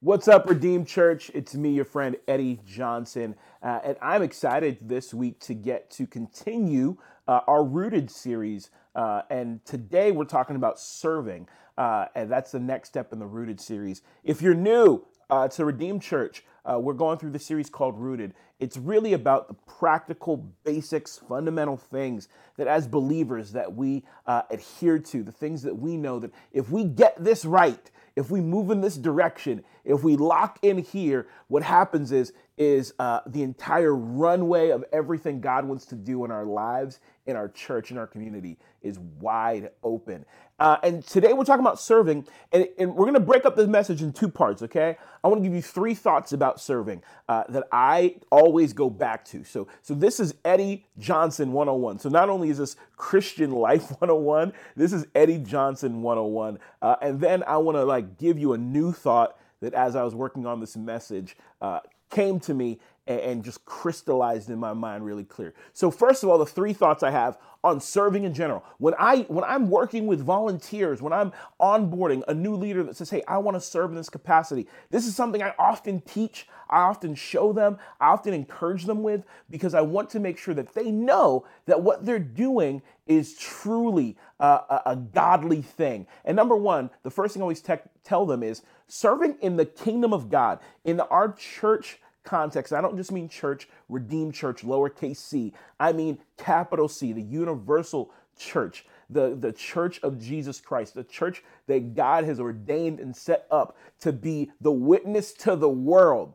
What's up, Redeemed Church? It's me, your friend Eddie Johnson, uh, and I'm excited this week to get to continue uh, our Rooted series. Uh, and today we're talking about serving, uh, and that's the next step in the Rooted series. If you're new uh, to Redeemed Church, uh, we're going through the series called Rooted. It's really about the practical basics, fundamental things that as believers that we adhere to, the things that we know that if we get this right, if we move in this direction, if we lock in here, what happens is is uh, the entire runway of everything God wants to do in our lives, in our church, in our community is wide open. Uh, and today we're talking about serving, and, and we're going to break up this message in two parts, okay? I want to give you three thoughts about serving uh, that I always go back to. So, so this is Eddie Johnson 101. So not only is this Christian Life 101, this is Eddie Johnson 101. Uh, and then I want to like give you a new thought that as I was working on this message uh, came to me and, just crystallized in my mind really clear. So first of all, the three thoughts I have on serving in general. When I when I'm working with volunteers, when I'm onboarding a new leader that says, "Hey, I want to serve in this capacity." This is something I often teach, I often show them, I often encourage them with because I want to make sure that they know that what they're doing is truly a, a, godly thing. And number one, the first thing I always te- tell them is serving in the kingdom of God in our church context. I don't just mean church, redeemed church, lowercase c. I mean capital C, the universal church, the, the church of Jesus Christ, the church that God has ordained and set up to be the witness to the world.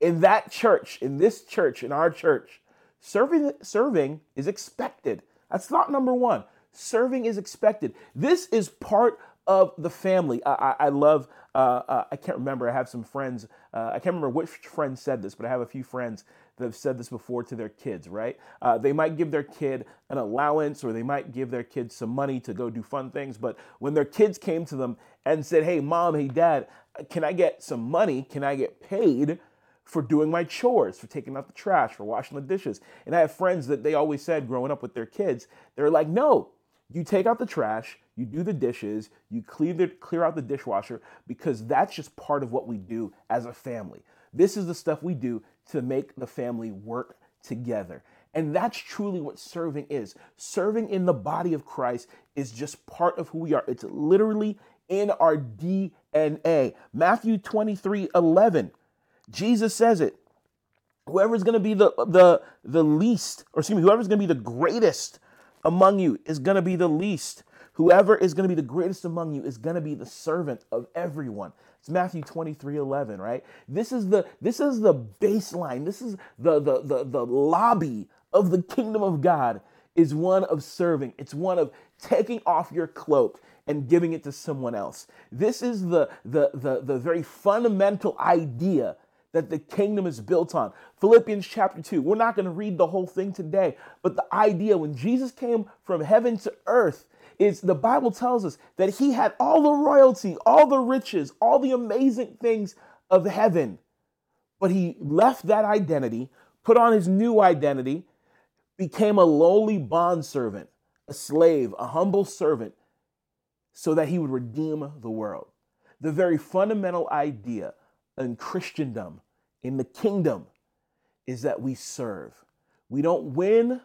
In that church, in this church, in our church, serving, serving is expected. That's thought number one. Serving is expected. This is part of the family. I, I, I love, uh, uh, I can't remember, I have some friends, uh, I can't remember which friend said this, but I have a few friends that have said this before to their kids, right? Uh, they might give their kid an allowance or they might give their kids some money to go do fun things, but when their kids came to them and said, hey, mom, hey, dad, can I get some money? Can I get paid? for doing my chores, for taking out the trash, for washing the dishes. And I have friends that they always said growing up with their kids, they're like, no, you take out the trash, you do the dishes, you clear, the, clear out the dishwasher because that's just part of what we do as a family. This is the stuff we do to make the family work together. And that's truly what serving is. Serving in the body of Christ is just part of who we are. It's literally in our DNA. Matthew 23 11, Jesus says it. Whoever's going to be the, the, the least, or excuse me, whoever's going to be the greatest among you is going to be the least. Whoever is going to be the greatest among you is going to be the servant of everyone. It's Matthew 23, 11, right? This is the this is the baseline. This is the the the, the lobby of the kingdom of God is one of serving. It's one of taking off your cloak and giving it to someone else. This is the the the, the very fundamental idea that the kingdom is built on. Philippians chapter 2. We're not going to read the whole thing today, but the idea when Jesus came from heaven to earth is the Bible tells us that he had all the royalty, all the riches, all the amazing things of heaven. But he left that identity, put on his new identity, became a lowly bondservant, a slave, a humble servant, so that he would redeem the world. The very fundamental idea in Christendom in the kingdom is that we serve. We don't win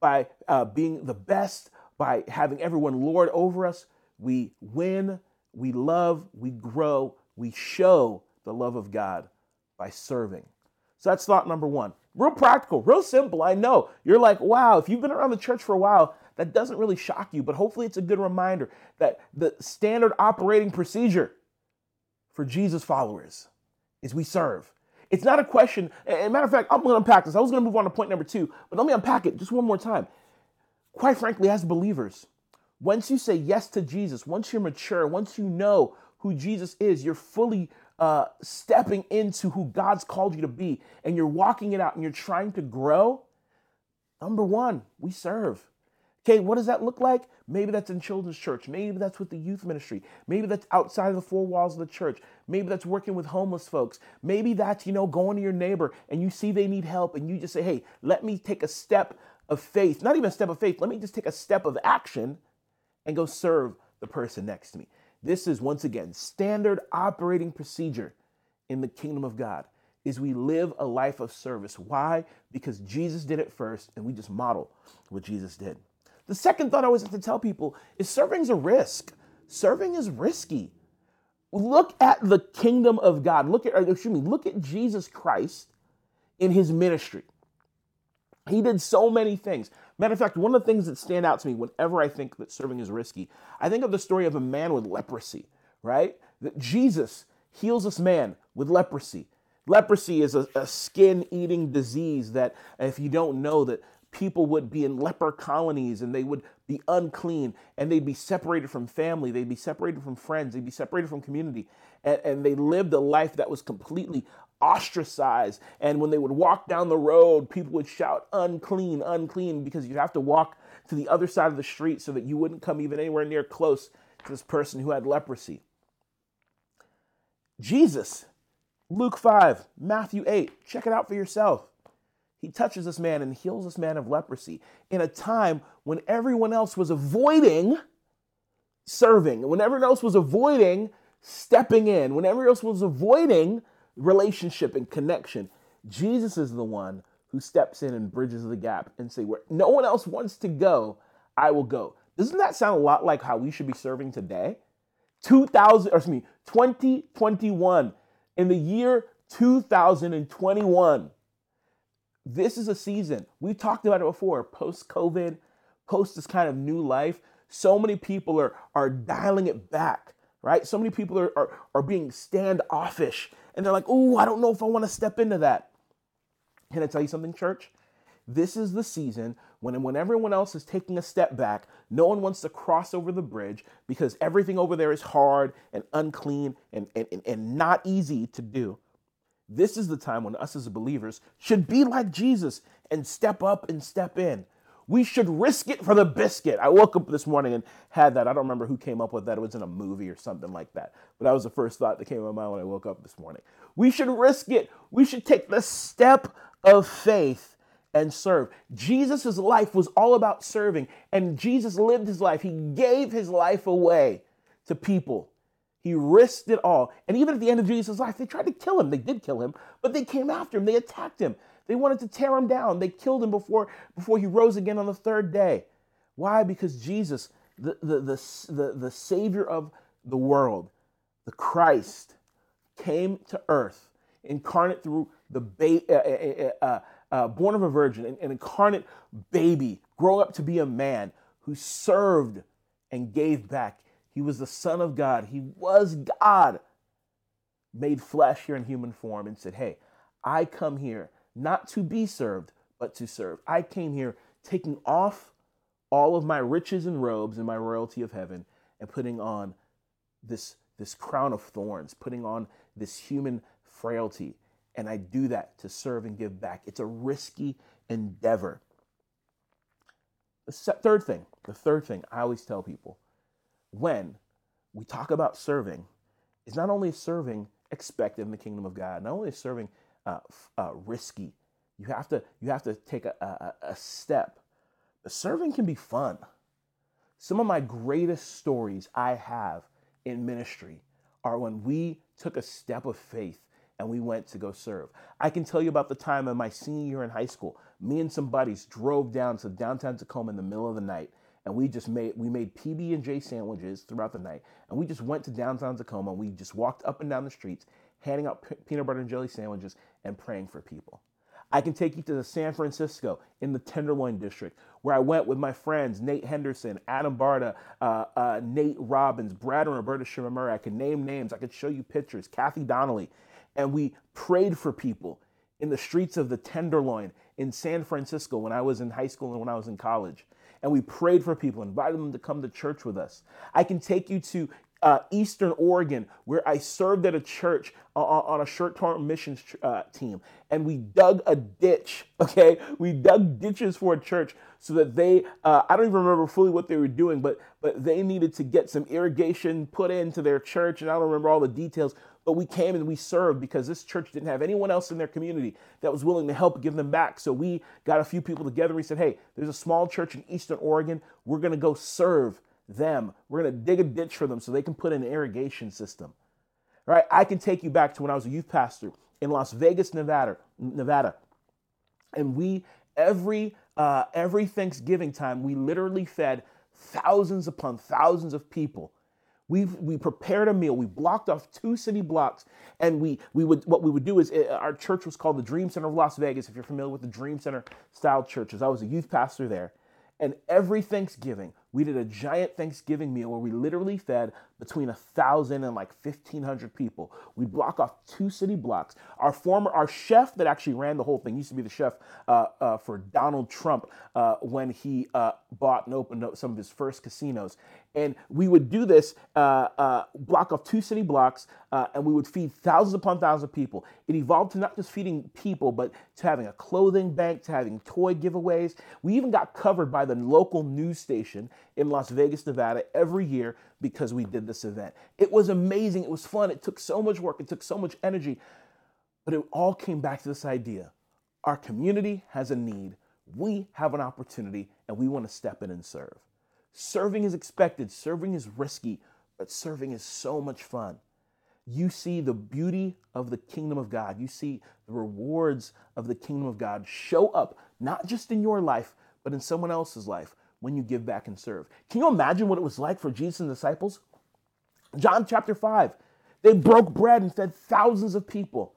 by uh, being the best, by having everyone lord over us. We win, we love, we grow, we show the love of God by serving. So that's thought number one. Real practical, real simple. I know. You're like, wow, if you've been around the church for a while, that doesn't really shock you, but hopefully it's a good reminder that the standard operating procedure for Jesus followers is we serve. It's not a question. And matter of fact, I'm going to unpack this. I was going to move on to point number two, but let me unpack it just one more time. Quite frankly, as believers, once you say yes to Jesus, once you're mature, once you know who Jesus is, you're fully uh, stepping into who God's called you to be, and you're walking it out and you're trying to grow. Number one, we serve. Okay, what does that look like? Maybe that's in children's church. Maybe that's with the youth ministry. Maybe that's outside of the four walls of the church. Maybe that's working with homeless folks. Maybe that's, you know, going to your neighbor and you see they need help and you just say, hey, let me take a step of faith. Not even a step of faith. Let me just take a step of action and go serve the person next to me. This is once again standard operating procedure in the kingdom of God is we live a life of service. Why? Because Jesus did it first and we just model what Jesus did. The second thought I always have to tell people is serving is a risk. Serving is risky. Look at the kingdom of God. Look at, excuse me, look at Jesus Christ in his ministry. He did so many things. Matter of fact, one of the things that stand out to me whenever I think that serving is risky, I think of the story of a man with leprosy, right? That Jesus heals this man with leprosy. Leprosy is a, a skin eating disease that, if you don't know, that people would be in leper colonies and they would be unclean and they'd be separated from family, they'd be separated from friends, they'd be separated from community. And, and they lived a life that was completely ostracized. And when they would walk down the road, people would shout, unclean, unclean, because you'd have to walk to the other side of the street so that you wouldn't come even anywhere near close to this person who had leprosy. Jesus, Luke 5, Matthew 8, check it out for yourself. He touches this man and heals this man of leprosy in a time when everyone else was avoiding serving, when everyone else was avoiding stepping in, when everyone else was avoiding relationship and connection. Jesus is the one who steps in and bridges the gap and say, where no one else wants to go, I will go. Doesn't that sound a lot like how we should be serving today? 2000, or excuse me, 2021, in the year 2021. This is a season. We've talked about it before, post COVID, post this kind of new life. So many people are, are dialing it back, right? So many people are, are, are being standoffish and they're like, oh, I don't know if I want to step into that. Can I tell you something, church? This is the season when, when everyone else is taking a step back, no one wants to cross over the bridge because everything over there is hard and unclean and, and, and, and not easy to do. This is the time when us as believers should be like Jesus and step up and step in. We should risk it for the biscuit. I woke up this morning and had that. I don't remember who came up with that. It was in a movie or something like that. But that was the first thought that came to my mind when I woke up this morning. We should risk it. We should take the step of faith and serve. Jesus' life was all about serving, and Jesus lived his life. He gave his life away to people. He risked it all. And even at the end of Jesus' life, they tried to kill him. They did kill him, but they came after him. They attacked him. They wanted to tear him down. They killed him before, before he rose again on the third day. Why? Because Jesus, the, the, the, the, the Savior of the world, the Christ, came to earth, incarnate through the uh, uh, uh, uh, uh born of a virgin, an, an incarnate baby, grow up to be a man who served and gave back. He was the Son of God. He was God, made flesh here in human form, and said, Hey, I come here not to be served, but to serve. I came here taking off all of my riches and robes and my royalty of heaven and putting on this, this crown of thorns, putting on this human frailty. And I do that to serve and give back. It's a risky endeavor. The third thing, the third thing I always tell people when we talk about serving is not only serving expected in the kingdom of God, not only serving uh, uh, risky. You have to you have to take a, a, a step. But serving can be fun. Some of my greatest stories I have in ministry are when we took a step of faith and we went to go serve. I can tell you about the time in my senior year in high school. Me and some buddies drove down to downtown Tacoma in the middle of the night, and we just made we made PB and J sandwiches throughout the night, and we just went to downtown Tacoma. And we just walked up and down the streets, handing out p- peanut butter and jelly sandwiches and praying for people. I can take you to the San Francisco in the Tenderloin District, where I went with my friends Nate Henderson, Adam Barta, uh, uh, Nate Robbins, Brad and Roberta Shimamura. I can name names, I could show you pictures, Kathy Donnelly. And we prayed for people in the streets of the Tenderloin in San Francisco when I was in high school and when I was in college. And we prayed for people, invited them to come to church with us. I can take you to uh, Eastern Oregon, where I served at a church uh, uh on a short-term missions uh, team, and we dug a ditch. Okay, we dug ditches for a church so that they uh, I don't even remember fully what they were doing, but but they needed to get some irrigation put into their church, and I don't remember all the details. But we came and we served because this church didn't have anyone else in their community that was willing to help give them back. So we got a few people together. We said, "Hey, there's a small church in Eastern Oregon. We're going to go serve." them. We're going to dig a ditch for them so they can put in an irrigation system. right? I can take you back to when I was a youth pastor in Las Vegas, Nevada, Nevada. And we every uh, every Thanksgiving time, we literally fed thousands upon thousands of people. We we prepared a meal. We blocked off two city blocks, and we we would what we would do is uh, our church was called the Dream Center of Las Vegas. If you're familiar with the Dream Center style churches, I was a youth pastor there, and every Thanksgiving we did a giant Thanksgiving meal where we literally fed between a thousand and like fifteen hundred people. We block off two city blocks. Our former, our chef that actually ran the whole thing used to be the chef uh, uh, for Donald Trump uh, when he uh, bought and opened up some of his first casinos. And we would do this uh, uh, block of two city blocks, and we would feed thousands upon thousands of people. It evolved to not just feeding people, but to having a clothing bank, to having toy giveaways. We even got covered by the local news station in Las Vegas, Nevada every year because we did this event. It was amazing. It was fun. It took so much work. It took so much energy. But it all came back to this idea our community has a need. We have an opportunity and we want to step in and serve. Serving is expected, serving is risky, but serving is so much fun. You see the beauty of the kingdom of God. You see the rewards of the kingdom of God show up, not just in your life, but in someone else's life when you give back and serve. Can you imagine what it was like for Jesus and disciples? John chapter 5, they broke bread and fed thousands of people.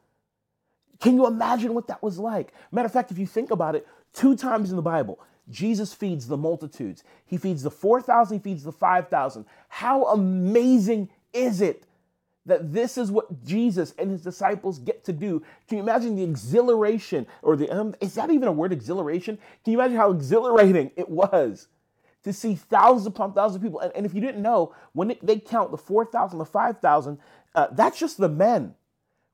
Can you imagine what that was like? Matter of fact, if you think about it, two times in the Bible, Jesus feeds the multitudes. He feeds the 4,000, he feeds the 5,000. How amazing is it that this is what Jesus and his disciples get to do. Can you imagine the exhilaration or the um, is that even a word exhilaration? Can you imagine how exhilarating it was to see thousands upon thousands of people? And, and if you didn't know, when it, they count the 4,000, the 5,000, uh, that's just the men,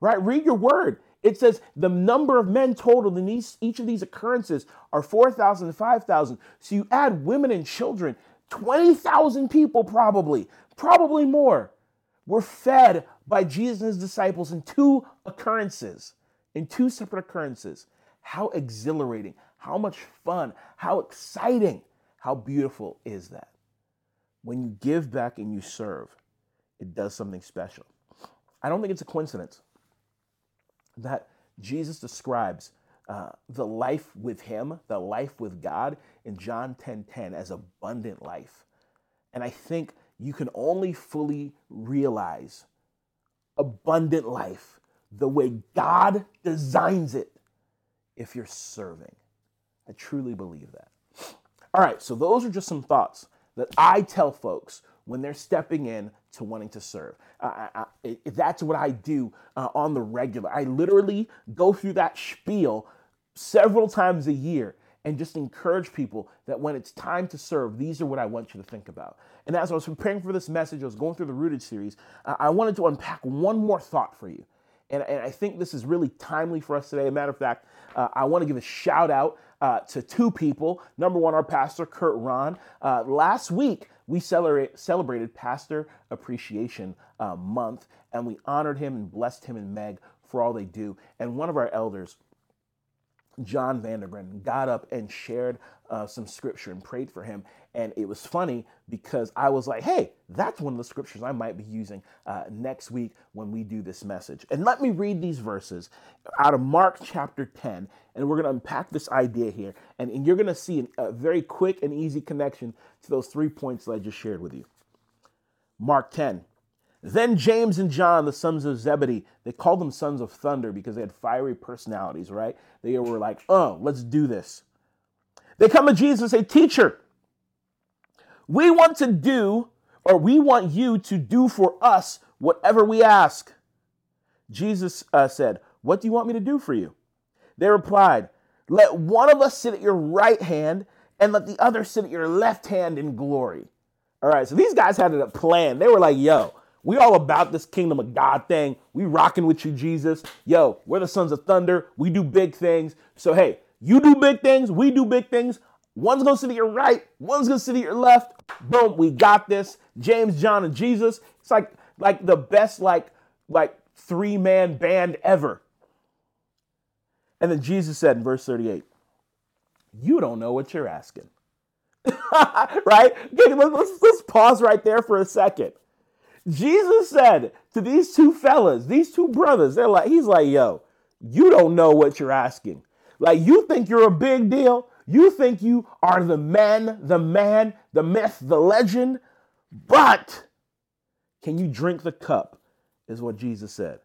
right? Read your word. It says the number of men total in these, each of these occurrences are 4,000 and 5,000. So you add women and children, 20,000 people probably, probably more were fed by Jesus and his disciples in two occurrences, in two separate occurrences. How exhilarating, how much fun, how exciting, how beautiful is that? When you give back and you serve, it does something special. I don't think it's a coincidence that Jesus describes uh, the life with Him, the life with God, in John 10 10 as abundant life. And I think you can only fully realize abundant life the way God designs it if you're serving. I truly believe that. All right, so those are just some thoughts that I tell folks when they're stepping in to wanting to serve. I, I, that's what I do uh, on the regular. I literally go through that spiel several times a year and just encourage people that when it's time to serve, these are what I want you to think about. And as I was preparing for this message, I was going through the Rooted series, I wanted to unpack one more thought for you. And, and I think this is really timely for us today. A matter of fact, uh, I want to give a shout out uh, to two people. Number one, our pastor, Kurt Ron. Uh, last week, we celebrate, celebrated Pastor Appreciation uh, Month, and we honored him and blessed him and Meg for all they do. And one of our elders, John Vandergren got up and shared uh, some scripture and prayed for him. And it was funny because I was like, hey, that's one of the scriptures I might be using uh, next week when we do this message. And let me read these verses out of Mark chapter 10. And we're going to unpack this idea here. And, and you're going to see an, a very quick and easy connection to those three points that I just shared with you. Mark 10, then James and John, the sons of Zebedee, they called them sons of thunder because they had fiery personalities, right? They were like, oh, let's do this. They come to Jesus and say, Teacher, we want to do, or we want you to do for us whatever we ask. Jesus uh, said, What do you want me to do for you? They replied, Let one of us sit at your right hand and let the other sit at your left hand in glory. All right, so these guys had a plan. They were like, Yo, we all about this kingdom of God thing. We rocking with you, Jesus. Yo, we're the sons of thunder. We do big things. So hey, you do big things. We do big things. One's gonna sit to your right. One's gonna sit to your left. Boom, we got this. James, John, and Jesus. It's like like the best like like three man band ever. And then Jesus said in verse 38, You don't know what you're asking. right? Okay, let's, let's pause right there for a second. Jesus said to these two fellas, these two brothers, they're like, he's like, yo, you don't know what you're asking. Like, you think you're a big deal. You think you are the man, the man, the myth, the legend. But can you drink the cup? Is what Jesus said.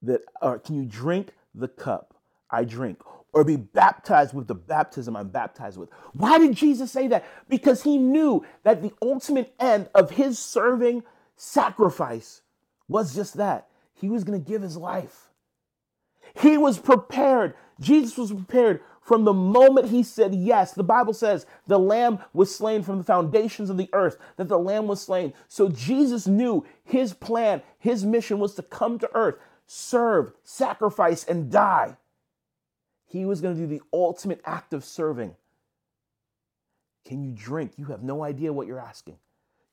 That, or can you drink the cup I drink? Or be baptized with the baptism I'm baptized with. Why did Jesus say that? Because he knew that the ultimate end of his serving sacrifice was just that. He was going to give his life. He was prepared. Jesus was prepared from the moment he said yes. The Bible says the lamb was slain from the foundations of the earth, that the lamb was slain. So Jesus knew his plan, his mission was to come to earth, serve, sacrifice, and die. He was going to do the ultimate act of serving. Can you drink? You have no idea what you're asking.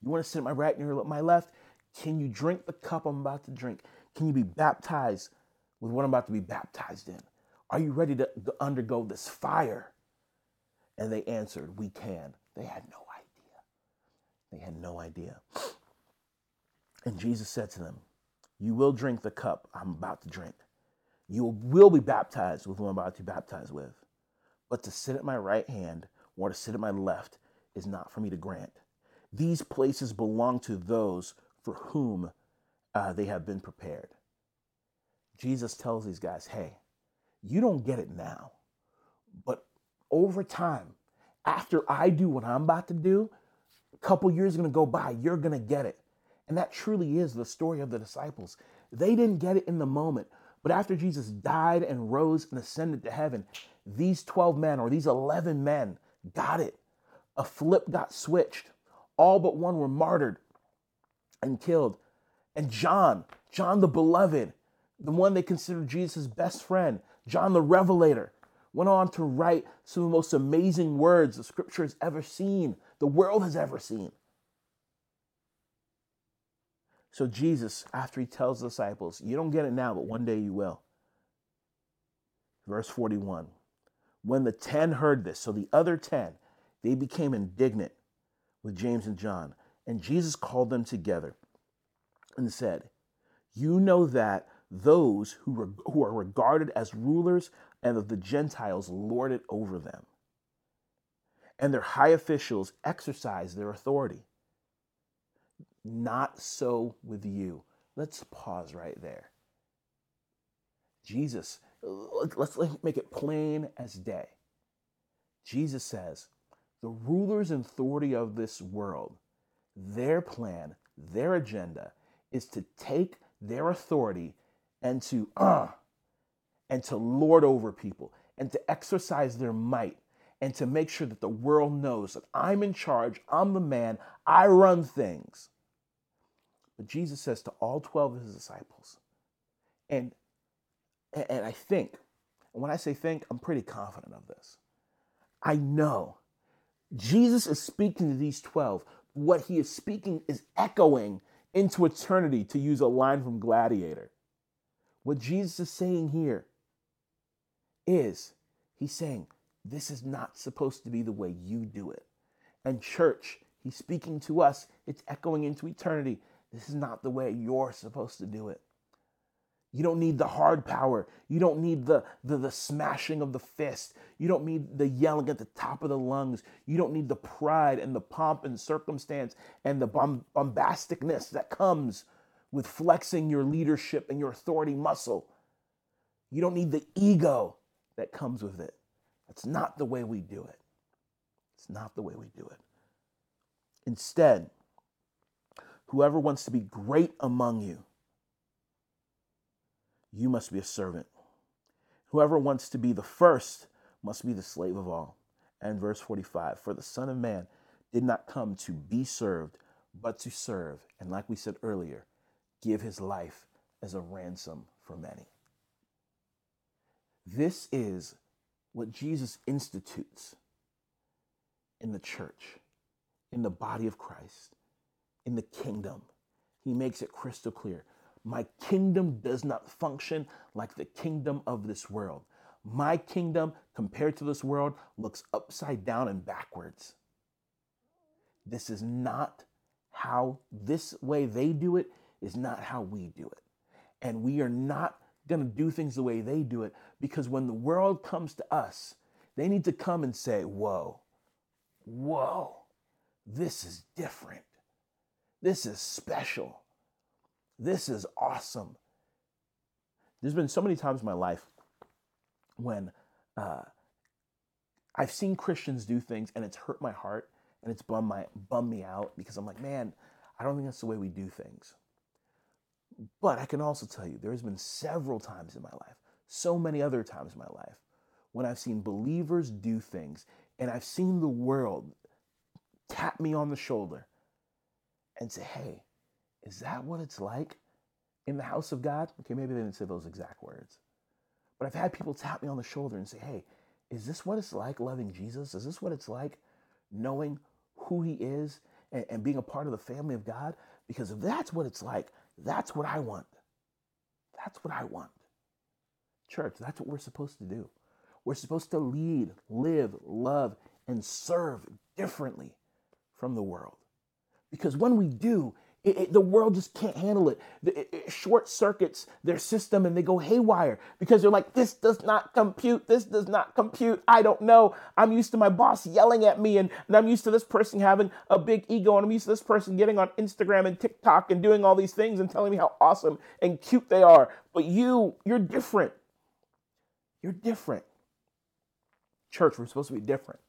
You want to sit at my right and my left? Can you drink the cup I'm about to drink? Can you be baptized with what I'm about to be baptized in? Are you ready to undergo this fire? And they answered, We can. They had no idea. They had no idea. And Jesus said to them, You will drink the cup I'm about to drink. You will be baptized with what I'm about to be baptized with. But to sit at my right hand or to sit at my left is not for me to grant. These places belong to those for whom uh, they have been prepared. Jesus tells these guys, hey, you don't get it now, but over time, after I do what I'm about to do, a couple years are going to go by, you're going to get it. And that truly is the story of the disciples. They didn't get it in the moment, but after Jesus died and rose and ascended to heaven, these 12 men or these 11 men got it. A flip got switched. All but one were martyred and killed. And John, John the beloved, the one they considered Jesus' best friend, John the Revelator, went on to write some of the most amazing words the scripture has ever seen, the world has ever seen. So, Jesus, after he tells the disciples, You don't get it now, but one day you will. Verse 41 When the ten heard this, so the other ten, they became indignant with James and John. And Jesus called them together and said, You know that those who, re- who are regarded as rulers and of the Gentiles lord it over them, and their high officials exercise their authority. Not so with you. Let's pause right there. Jesus, let's make it plain as day. Jesus says, the rulers and authority of this world their plan, their agenda is to take their authority and to uh, and to lord over people and to exercise their might and to make sure that the world knows that I'm in charge, I'm the man, I run things. But Jesus says to all 12 of his disciples, and and I think, and when I say think, I'm pretty confident of this. I know Jesus is speaking to these 12 what he is speaking is echoing into eternity, to use a line from Gladiator. What Jesus is saying here is he's saying, this is not supposed to be the way you do it. And, church, he's speaking to us, it's echoing into eternity. This is not the way you're supposed to do it. You don't need the hard power. You don't need the, the, the smashing of the fist. You don't need the yelling at the top of the lungs. You don't need the pride and the pomp and circumstance and the bombasticness that comes with flexing your leadership and your authority muscle. You don't need the ego that comes with it. That's not the way we do it. It's not the way we do it. Instead, whoever wants to be great among you, you must be a servant. Whoever wants to be the first must be the slave of all. And verse 45 For the Son of Man did not come to be served, but to serve. And like we said earlier, give his life as a ransom for many. This is what Jesus institutes in the church, in the body of Christ, in the kingdom. He makes it crystal clear. My kingdom does not function like the kingdom of this world. My kingdom, compared to this world, looks upside down and backwards. This is not how this way they do it is not how we do it. And we are not going to do things the way they do it because when the world comes to us, they need to come and say, Whoa, whoa, this is different. This is special. This is awesome. There's been so many times in my life when uh, I've seen Christians do things and it's hurt my heart and it's bummed my bummed me out because I'm like, man, I don't think that's the way we do things. But I can also tell you, there has been several times in my life, so many other times in my life, when I've seen believers do things and I've seen the world tap me on the shoulder and say, hey, is that what it's like in the house of God? Okay, maybe they didn't say those exact words. But I've had people tap me on the shoulder and say, hey, is this what it's like loving Jesus? Is this what it's like knowing who he is and, and being a part of the family of God? Because if that's what it's like, that's what I want. That's what I want. Church, that's what we're supposed to do. We're supposed to lead, live, love, and serve differently from the world. Because when we do, it, it, the world just can't handle it. it. it. short circuits their system and they go haywire because they're like, this does not compute. This does not compute. I don't know. I'm used to my boss yelling at me and, and I'm used to this person having a big ego and I'm used to this person getting on Instagram and TikTok and doing all these things and telling me how awesome and cute they are. But you, you're different. You're different. Church, we're supposed to be different.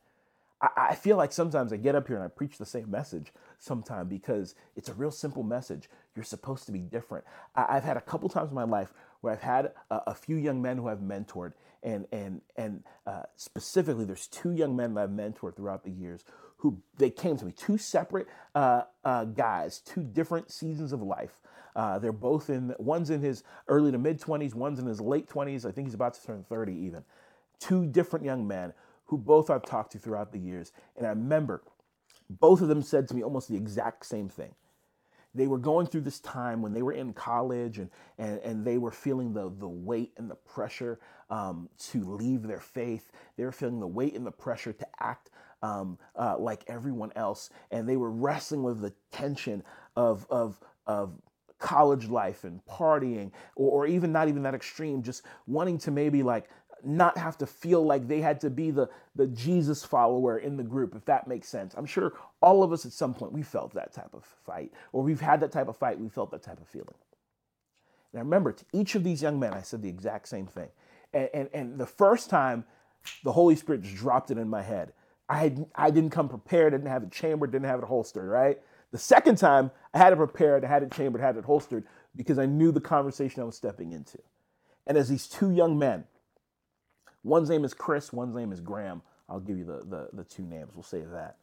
I, feel like sometimes I get up here and I preach the same message sometime because it's a real simple message. You're supposed to be different. I, have had a couple times in my life where I've had a, a few young men who I've mentored, and and and uh, specifically, there's two young men that I've mentored throughout the years who they came to me, two separate uh, uh, guys, two different seasons of life. Uh, they're both in one's in his early to mid 20s, one's in his late 20s. I think he's about to turn 30 even. Two different young men who both I've talked to throughout the years. And I remember both of them said to me almost the exact same thing. They were going through this time when they were in college and, and, and they were feeling the, the weight and the pressure um, to leave their faith. They were feeling the weight and the pressure to act um, uh, like everyone else. And they were wrestling with the tension of, of, of college life and partying, or, or even not even that extreme, just wanting to maybe like not have to feel like they had to be the, the Jesus follower in the group, if that makes sense. I'm sure all of us at some point we felt that type of fight, or we've had that type of fight, we felt that type of feeling. And I remember to each of these young men, I said the exact same thing. And, and, and the first time, the Holy Spirit just dropped it in my head. I, had, I didn't come prepared, didn't have it chambered, didn't have it holstered, right? The second time, I had it prepared, I had it chambered, had it holstered because I knew the conversation I was stepping into. And as these two young men, One's name is Chris, one's name is Graham. I'll give you the, the, the two names. We'll say that.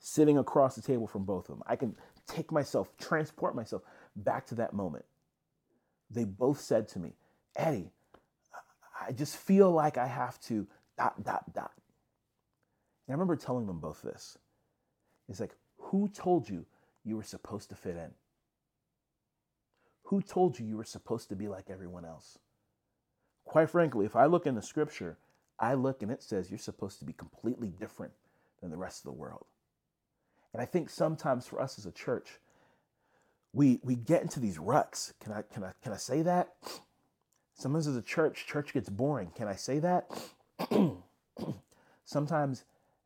Sitting across the table from both of them. I can take myself, transport myself back to that moment. They both said to me, Eddie, I just feel like I have to dot, dot, dot. And I remember telling them both this. It's like, who told you you were supposed to fit in? Who told you you were supposed to be like everyone else? Quite frankly, if I look in the scripture, I look and it says you're supposed to be completely different than the rest of the world. And I think sometimes for us as a church, we we get into these ruts. Can I can I can I say that? Sometimes as a church, church gets boring. Can I say that? Sometimes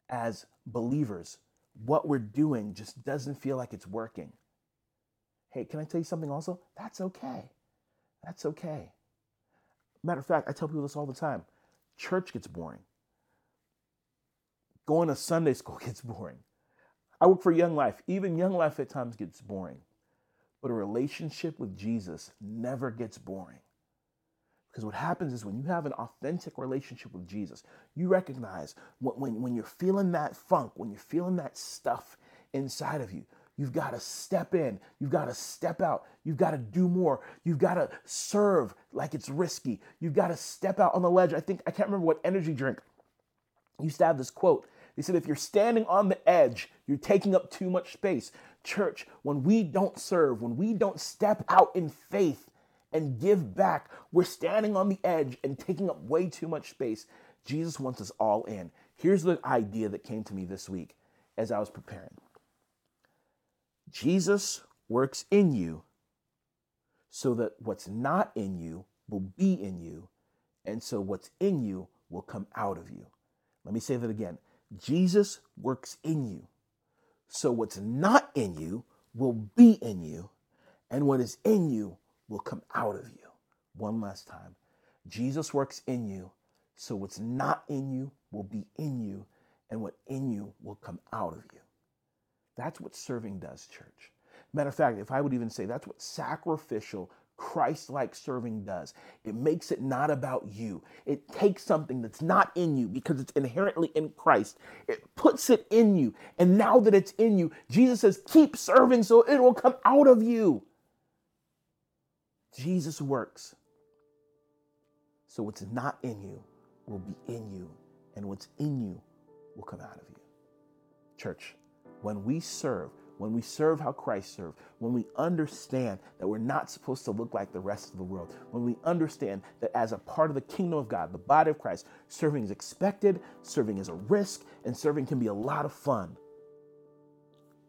as believers, what we're doing just doesn't feel like it's working. Hey, can I tell you something also? That's okay. That's okay. Matter of fact, I tell people this all the time church gets boring. Going to Sunday school gets boring. I work for Young Life. Even Young Life at times gets boring. But a relationship with Jesus never gets boring. Because what happens is when you have an authentic relationship with Jesus, you recognize when, when, when you're feeling that funk, when you're feeling that stuff inside of you, You've got to step in. You've got to step out. You've got to do more. You've got to serve like it's risky. You've got to step out on the ledge. I think, I can't remember what energy drink used to have this quote. They said, if you're standing on the edge, you're taking up too much space. Church, when we don't serve, when we don't step out in faith and give back, we're standing on the edge and taking up way too much space. Jesus wants us all in. Here's the idea that came to me this week as I was preparing Jesus works in you so that what's not in you will be in you, and so what's in you will come out of you. Let me say that again. Jesus works in you, so what's not in you will be in you, and what is in you will come out of you. One last time. Jesus works in you, so what's not in you will be in you, and what in you will come out of you. That's what serving does, church. Matter of fact, if I would even say that's what sacrificial, Christ like serving does. It makes it not about you. It takes something that's not in you because it's inherently in Christ. It puts it in you. And now that it's in you, Jesus says, keep serving so it will come out of you. Jesus works. So what's not in you will be in you, and what's in you will come out of you. Church, when we serve, when we serve how Christ served, when we understand that we're not supposed to look like the rest of the world, when we understand that as a part of the kingdom of God, the body of Christ, serving is expected, serving is a risk, and serving can be a lot of fun.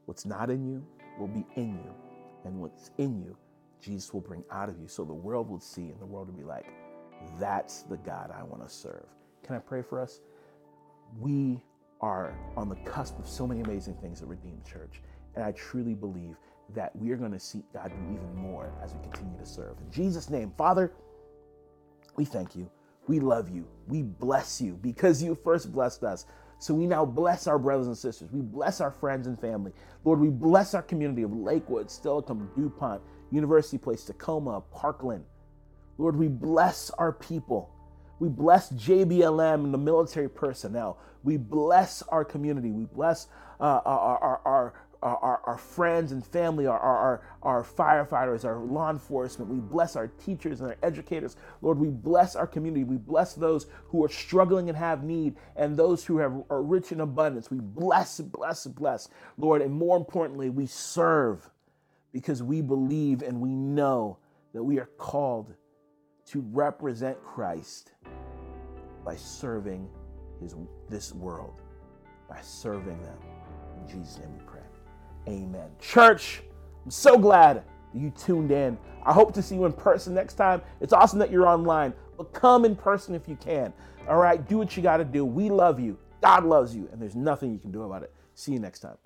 What's not in you will be in you, and what's in you, Jesus will bring out of you so the world will see and the world will be like, that's the God I want to serve. Can I pray for us? We are on the cusp of so many amazing things at Redeemed Church. And I truly believe that we are going to see God do even more as we continue to serve. In Jesus' name, Father, we thank you. We love you. We bless you because you first blessed us. So we now bless our brothers and sisters. We bless our friends and family. Lord, we bless our community of Lakewood, Steilacoom, DuPont, University Place, Tacoma, Parkland. Lord, we bless our people. We bless JBLM and the military personnel. We bless our community. We bless uh, our, our, our, our, friends and family, our, our, our firefighters, our law enforcement. We bless our teachers and our educators. Lord, we bless our community. We bless those who are struggling and have need and those who have, are rich in abundance. We bless, bless, bless, Lord. And more importantly, we serve because we believe and we know that we are called to represent Christ by serving his, this world, by serving them. In Jesus' name we pray. Amen. Church, I'm so glad you tuned in. I hope to see you in person next time. It's awesome that you're online, but come in person if you can. All right, do what you got to do. We love you. God loves you, and there's nothing you can do about it. See you next time.